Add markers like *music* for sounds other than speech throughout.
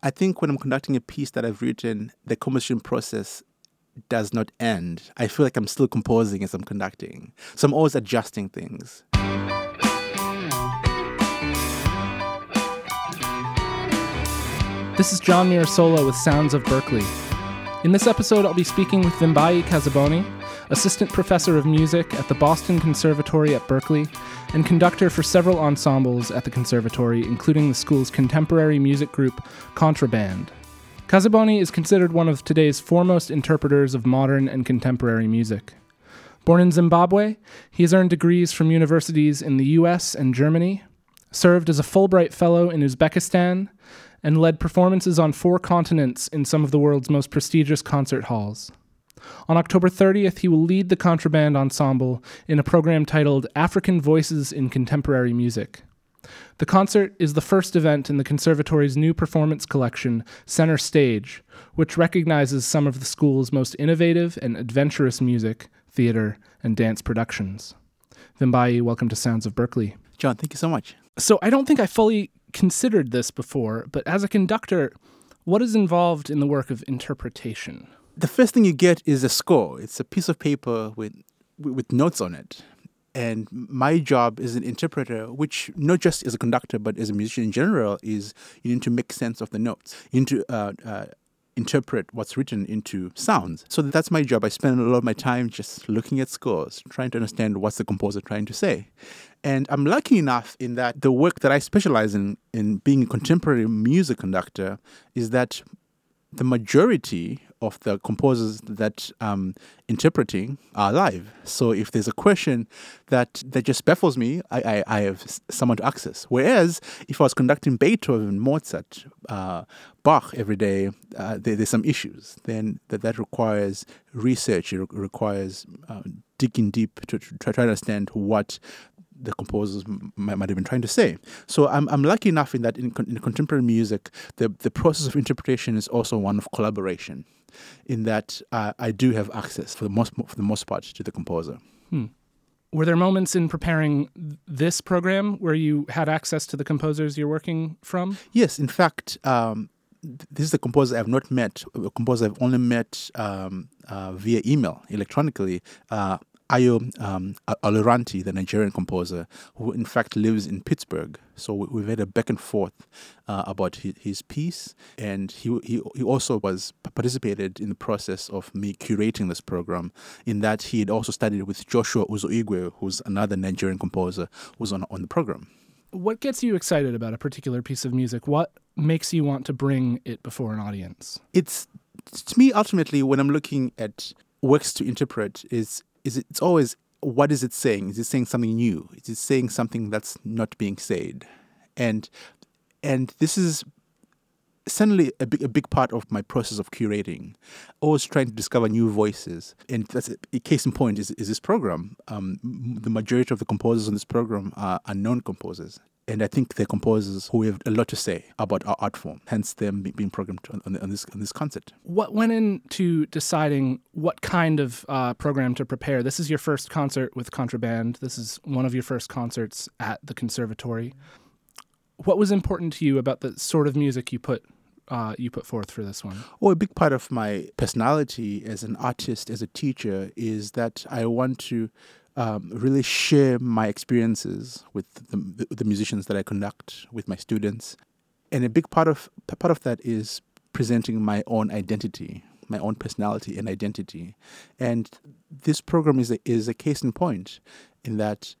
I think when I'm conducting a piece that I've written, the composition process does not end. I feel like I'm still composing as I'm conducting. So I'm always adjusting things. This is John Mirasola with Sounds of Berklee. In this episode, I'll be speaking with Vimbayi Kaziboni, assistant professor of music at the Boston Conservatory at Berklee, and conductor for several ensembles at the conservatory, including the school's contemporary music group Contraband. Kaziboni is considered one of today's foremost interpreters of modern and contemporary music. Born in Zimbabwe, he has earned degrees from universities in the US and Germany, served as a Fulbright Fellow in Uzbekistan, and led performances on four continents in some of the world's most prestigious concert halls. On October 30th, he will lead the Contraband Ensemble in a program titled African Voices in Contemporary Music. The concert is the first event in the Conservatory's new performance collection, Center Stage, which recognizes some of the school's most innovative and adventurous music, theater, and dance productions. Vimbayi, welcome to Sounds of Berklee. John, thank you so much. So, I don't think I fully considered this before, but as a conductor, what is involved in the work of interpretation? The first thing you get is a score. It's a piece of paper with with notes on it. And my job as an interpreter, which not just as a conductor but as a musician in general, is you need to make sense of the notes. You need to uh, uh, interpret what's written into sounds. So that's my job. I spend a lot of my time just looking at scores, trying to understand what's the composer trying to say. And I'm lucky enough in that the work that I specialize in, in being a contemporary music conductor, is that the majority of the composers that I'm interpreting are live. So if there's a question that, that just baffles me, I, I, I have someone to access. Whereas if I was conducting Beethoven, Mozart, uh, Bach every day, uh, there, there's some issues. Then that, that requires research. It requires uh, digging deep to, to try to understand what the composers might, might have been trying to say. So I'm, I'm lucky enough in that in, in contemporary music, the, the process of interpretation is also one of collaboration, in that uh, I do have access for the most for the most part to the composer. Hmm. Were there moments in preparing this program where you had access to the composers you're working from? Yes, in fact. Um, this is the composer I've not met, a composer I've only met um, uh, via email, electronically. Uh, Ayo um, the Nigerian composer, who in fact lives in Pittsburgh. So we've had a back and forth uh, about his, his, piece, and he, he he also was participated in the process of me curating this program. In that he had also studied with Joshua Uzoigwe, who's another Nigerian composer, who's on on the program. What gets you excited about a particular piece of music? What makes you want to bring it before an audience? It's to me ultimately when I'm looking at works to interpret is is it, it's always what is it saying? Is it saying something new? Is it saying something that's not being said? And and this is certainly a big, a big part of my process of curating, always trying to discover new voices. And that's a, a case in point is, is this program. Um, the majority of the composers on this program are unknown composers. And I think they're composers who have a lot to say about our art form, hence them being programmed on, on this, on this concert. What went into deciding what kind of uh, program to prepare? This is your first concert with Contraband. This is one of your first concerts at the conservatory. What was important to you about the sort of music you put uh, you put forth for this one? Well, a big part of my personality as an artist, as a teacher, is that I want to um, really share my experiences with the, the, musicians that I conduct with my students, and a big part of part of that is presenting my own identity, my own personality and identity, and this program is a, is a case in point, in that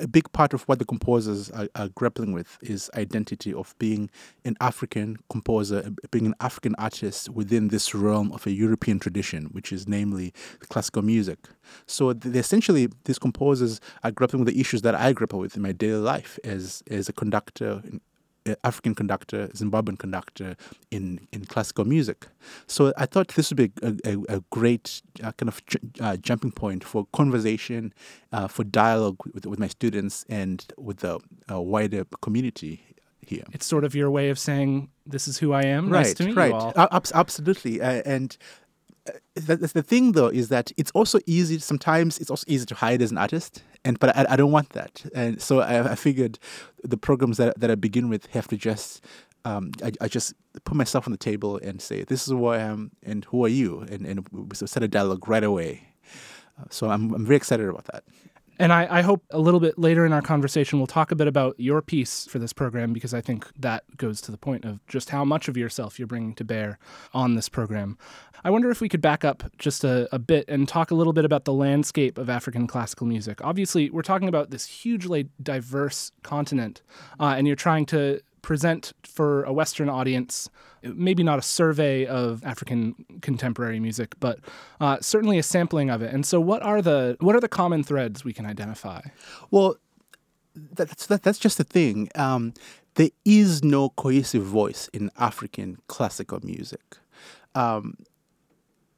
a big part of what the composers are, are, grappling with is identity of being an African composer, uh, being an African artist within this realm of a European tradition, which is namely classical music. So essentially, these composers are grappling with the issues that I grapple with in my daily life as as a conductor, African conductor, Zimbabwean conductor in, in classical music. So I thought this would be a, a, a great uh, kind of uh, jumping point for conversation, uh, for dialogue with, with my students and with the uh, wider community here. It's sort of your way of saying, "This is who I am." Right, nice to meet right. you all. absolutely, uh, and uh, the, the thing though is that it's also easy. Sometimes it's also easy to hide as an artist, and but I, I don't want that. And so I, I figured the programs that that I begin with have to just um, I, I just put myself on the table and say, "This is who I am, and who are you?" and and we set a dialogue right away. Uh, so I'm I'm very excited about that. And I, I, hope a little bit later in our conversation we'll talk a bit about your piece for this program because I think that goes to the point of just how much of yourself you're bringing to bear on this program. I wonder if we could back up just a, a bit and talk a little bit about the landscape of African classical music. Obviously, we're talking about this hugely diverse continent, uh, and you're trying to present for a Western audience, maybe not a survey of African contemporary music, but uh, certainly a sampling of it. And so, what are the what are the common threads we can identify? Well, that's that, that's just the thing. Um, there is no cohesive voice in African classical music. Um,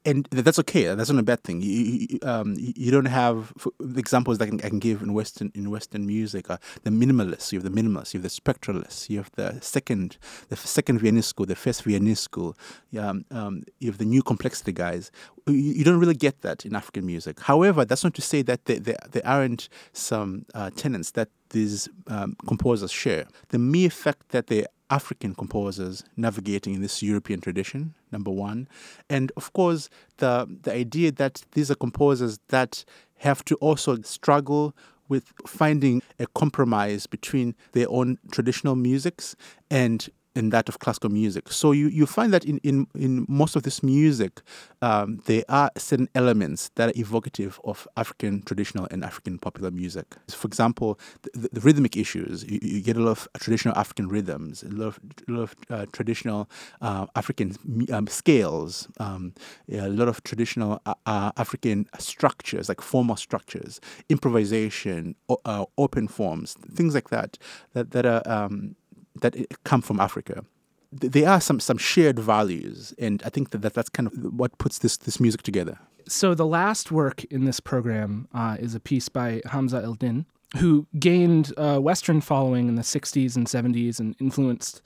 and that's okay. That's not a bad thing. You you, um, you don't have examples that I can, I can, give in Western in Western music. Uh, the minimalists, you have the minimalists, you have the spectralists, you have the second the second Viennese school, the first Viennese school. Um, um, you have the new complexity guys. You, you, don't really get that in African music. However, that's not to say that there, there, there aren't some uh, tenets that these um, composers share. The mere fact that they African composers navigating in this European tradition, number one. And of course, the, the idea that these are composers that have to also struggle with finding a compromise between their own traditional musics and in that of classical music. So you, you find that in, in, in most of this music, um, there are certain elements that are evocative of African traditional and African popular music. For example, the, the rhythmic issues, you, you, get a lot of traditional African rhythms, a lot of, a lot of uh, traditional uh, African um, scales, um, a lot of traditional uh, uh African structures, like formal structures, improvisation, uh, open forms, things like that, that, that are um, that come from Africa. There are some some shared values, and I think that, that that's kind of what puts this this music together. So the last work in this program uh, is a piece by Hamza El Din, who gained a Western following in the 60s and 70s and influenced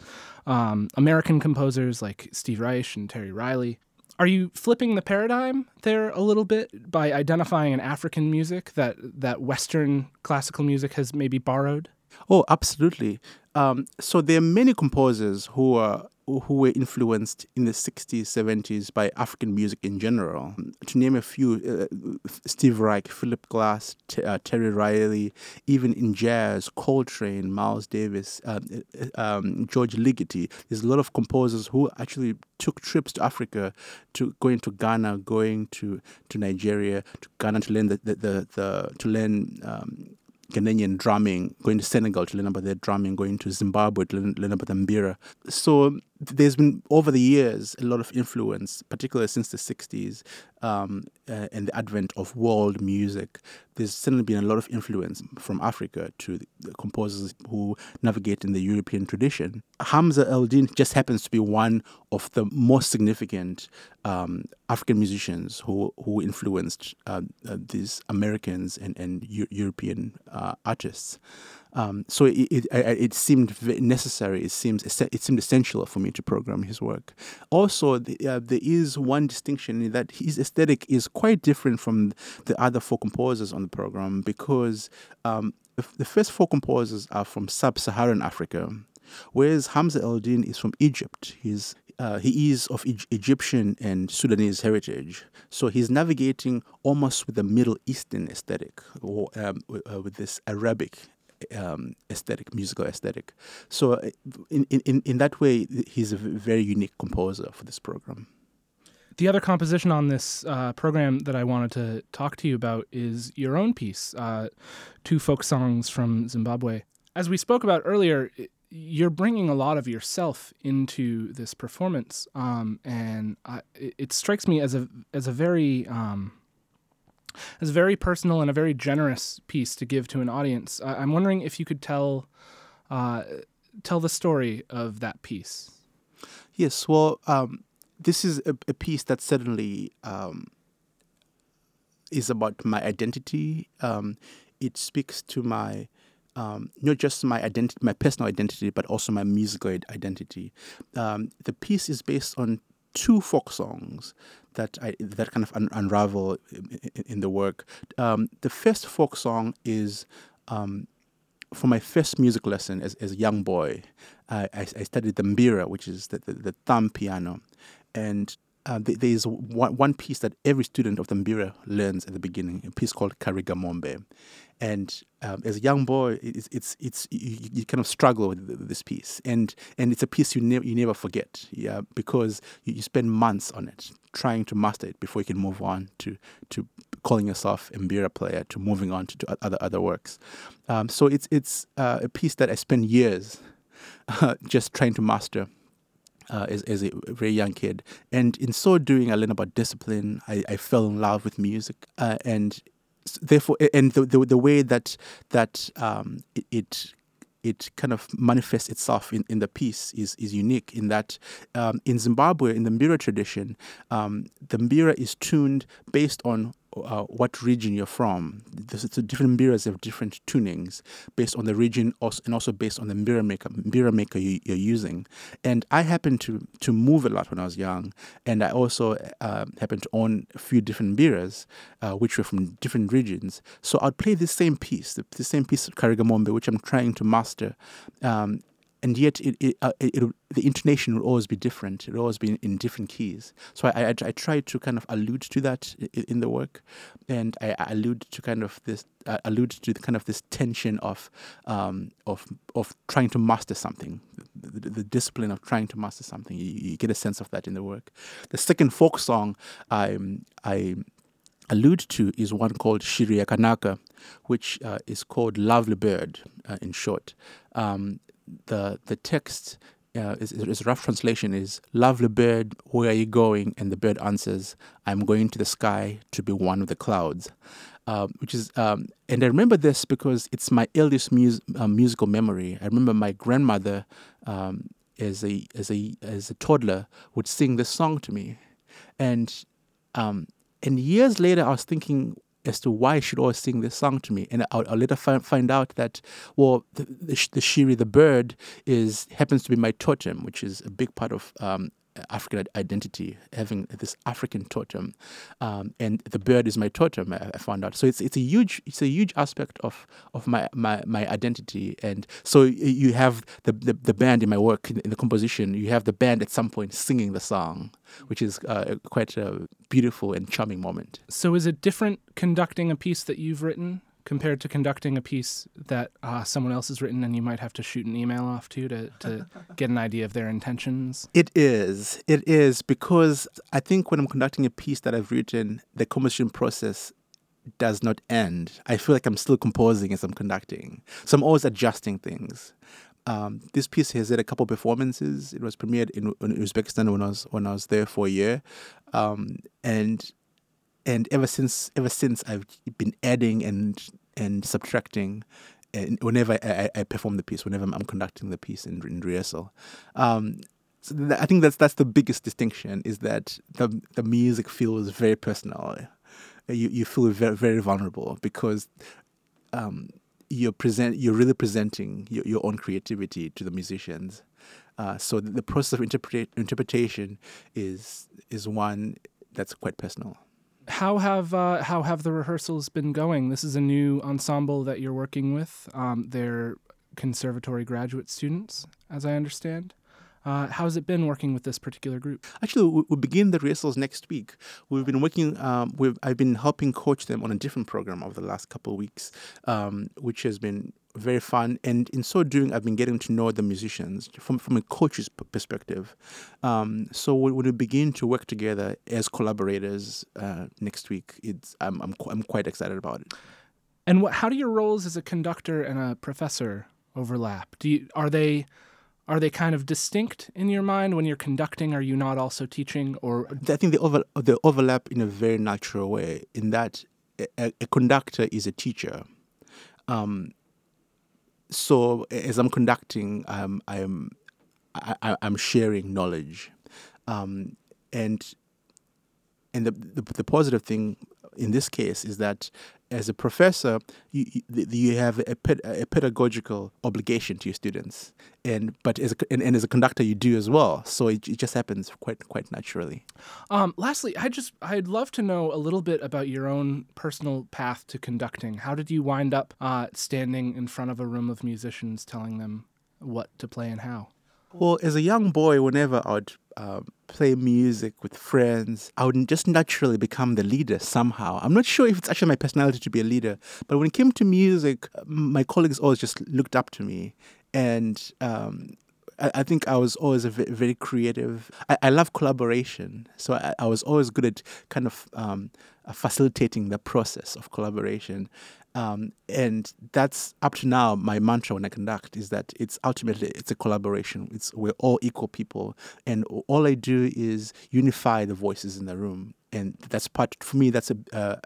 um, American composers like Steve Reich and Terry Riley. Are you flipping the paradigm there a little bit by identifying an African music that, that Western classical music has maybe borrowed? Oh, absolutely. Um, so there are many composers who are who were influenced in the 60s, 70s by African music in general. To name a few, uh, Steve Reich, Philip Glass, T- uh, Terry Riley, even in jazz, Coltrane, Miles Davis, uh, um, George Ligeti. There's a lot of composers who actually took trips to Africa, to going to Ghana, going to, to Nigeria, to Ghana to learn the, the, the, the to learn um, Ghanaian drumming, going to Senegal to learn about their drumming, going to Zimbabwe to learn, learn about mbira. So there's been over the years a lot of influence, particularly since the 60s um, uh, and the advent of world music. There's certainly been a lot of influence from Africa to the composers who navigate in the European tradition. Hamza El Din just happens to be one of the most significant um, African musicians who, who influenced uh, uh, these Americans and, and European uh, artists. Um, so it, it, it seemed necessary. It seems it seemed essential for me to program his work. Also, the, uh, there is one distinction in that his aesthetic is quite different from the other four composers on the program because um, the first four composers are from sub-Saharan Africa, whereas Hamza El-Din is from Egypt. He's uh, he is of e- Egyptian and Sudanese heritage, so he's navigating almost with a Middle Eastern aesthetic, or um, uh, with this Arabic um, aesthetic, musical aesthetic. So, uh, in, in, in that way, he's a very unique composer for this program. The other composition on this uh, program that I wanted to talk to you about is your own piece, uh, two folk songs from Zimbabwe. As we spoke about earlier, you're bringing a lot of yourself into this performance, um, and I, it, strikes me as a as a very um, it's a very personal and a very generous piece to give to an audience. I- am wondering if you could tell uh, tell the story of that piece. Yes, well, um, this is a, a, piece that certainly um, is about my identity. Um, it speaks to my um, not just my identity, my personal identity, but also my musical identity. Um, the piece is based on two folk songs that I that kind of un- unravel in, in, the work. Um, the first folk song is um, for my first music lesson as, as a young boy, I, I, I studied the mbira, which is the, the, the thumb piano. And uh, there is one, one piece that every student of the mbira learns at the beginning, a piece called Karigamombe. And um, as a young boy, it's, it's, it's you, you kind of struggle with this piece. And, and it's a piece you, ne- you never forget yeah, because you, you spend months on it, trying to master it before you can move on to, to calling yourself a mbira player, to moving on to, to other, other works. Um, so it's, it's uh, a piece that I spent years uh, *laughs* just trying to master uh, as, as a very young kid. And in so doing, I learned about discipline. I, I fell in love with music. Uh, and therefore, and the, the, the way that, that um, it, it kind of manifests itself in, in the piece is, is unique in that um, in Zimbabwe, in the Mbira tradition, um, the Mbira is tuned based on uh, what region you're from. The different mbiras have different tunings based on the region also, and also based on the mbira maker, mbira maker you, are using. And I happened to to move a lot when I was young, and I also uh, happened to own a few different mbiras, uh, which were from different regions. So I'd play the same piece, the, the same piece of Karigamombe, which I'm trying to master, um, and yet it, it, uh, it, the intonation will always be different. It will always be in, in different keys. So I, I, I, try to kind of allude to that in, in the work, and I, I, allude to kind of this uh, allude to the kind of this tension of um, of of trying to master something, the, the, the, discipline of trying to master something. You, you, get a sense of that in the work. The second folk song I I allude to is one called Shiri Kanaka, which uh, is called Lovely Bird uh, in short. Um, the the text uh, is, is rough translation is lovely bird where are you going? And the bird answers i'm going to the sky to be one with the clouds. Uh, which is um, and i remember this because it's my earliest mus- uh, musical memory. I remember my grandmother um, as a as a as a toddler would sing this song to me. And um, and years later i was thinking as to why she'd always sing this song to me. And I'll, I'll later find, find out that, well, the, the, the shiri, the bird, is happens to be my totem, which is a big part of um, African identity, having this African totem, um, and the bird is my totem. I, found out, so it's it's a huge it's a huge aspect of of my my, my identity, and so you have the, the, the band in my work in, in, the composition. You have the band at some point singing the song, which is uh, quite a beautiful and charming moment. So, is it different conducting a piece that you've written compared to conducting a piece that uh, someone else has written and you might have to shoot an email off to to, to *laughs* get an idea of their intentions? It is. It is because I think when I'm conducting a piece that I've written, the composition process does not end. I feel like I'm still composing as I'm conducting. So I'm always adjusting things. Um, this piece has had a couple performances. It was premiered in, in, Uzbekistan when I was when I was there for a year, um, and and ever since ever since I've been adding and and subtracting and whenever I, I, perform the piece, whenever I'm conducting the piece in, in rehearsal. Um, so th- I think that's that's the biggest distinction is that the the music feels very personal. You you feel very very vulnerable because um, you're present you're really presenting your, your own creativity to the musicians. Uh, so the, the process of interpret- interpretation is is one that's quite personal how have uh, how have the rehearsals been going? This is a new ensemble that you're working with. Um, they're conservatory graduate students, as I understand. Uh, how's it been working with this particular group? Actually, we, we begin the rehearsals next week. We've been working. Um, we've I've been helping coach them on a different program over the last couple of weeks, um, which has been very fun. And in so doing, I've been getting to know the musicians from, from a coach's perspective. Um, so when we begin to work together as collaborators uh, next week, it's, I'm, I'm, I'm quite excited about it. And what, how do your roles as a conductor and a professor overlap? Do you, are they are they kind of distinct in your mind when you're conducting? Are you not also teaching? Or I think they over they overlap in a very natural way. In that a, a conductor is a teacher, um, so as I'm conducting, um, I'm I, am sharing knowledge, um, and and the, the, the positive thing in this case is that as a professor, you you, you have a, a, pedagogical obligation to your students, and but as a, and, and, as a conductor, you do as well. So it, it just happens quite quite naturally. Um, lastly, I just I'd love to know a little bit about your own personal path to conducting. How did you wind up uh, standing in front of a room of musicians, telling them what to play and how? Well, as a young boy, whenever I'd um, play music with friends, I would just naturally become the leader somehow. I'm not sure if it's actually my personality to be a leader, but when it came to music, my colleagues always just looked up to me. And um, I, think I was always a very, creative. I, I, love collaboration. So I, I, was always good at kind of um, facilitating the process of collaboration. Um, and that's up to now my mantra when I conduct is that it's ultimately it's a collaboration. It's we're all equal people, and all I do is unify the voices in the room, and that's part for me. That's a uh,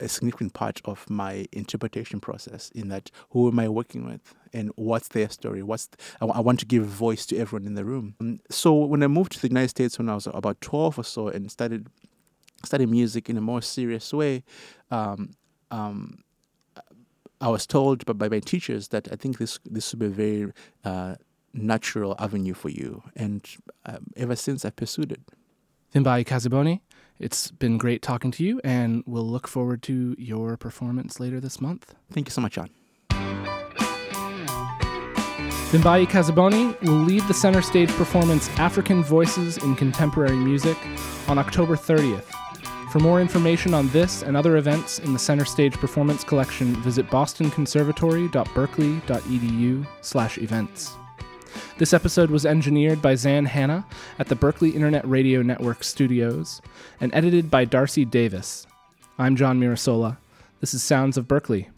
a significant part of my interpretation process. In that, who am I working with, and what's their story? What's th- I, w- I want to give voice to everyone in the room. Um, so when I moved to the United States when I was about twelve or so, and started studying music in a more serious way. Um, um, I was told by, by my teachers that I think this this would be a very uh, natural avenue for you, and um, ever since I pursued it. Vimbayi Kaziboni, it's been great talking to you, and we'll look forward to your performance later this month. Thank you so much, John. Vimbayi Kaziboni will lead the center stage performance African Voices in Contemporary Music on October 30th for more information on this and other events in the Center Stage Performance Collection, visit bostonconservatory.berklee.edu/events. This episode was engineered by Zan Hanna at the Berklee Internet Radio Network studios and edited by Darcy Davis. I'm John Mirasola. This is Sounds of Berklee.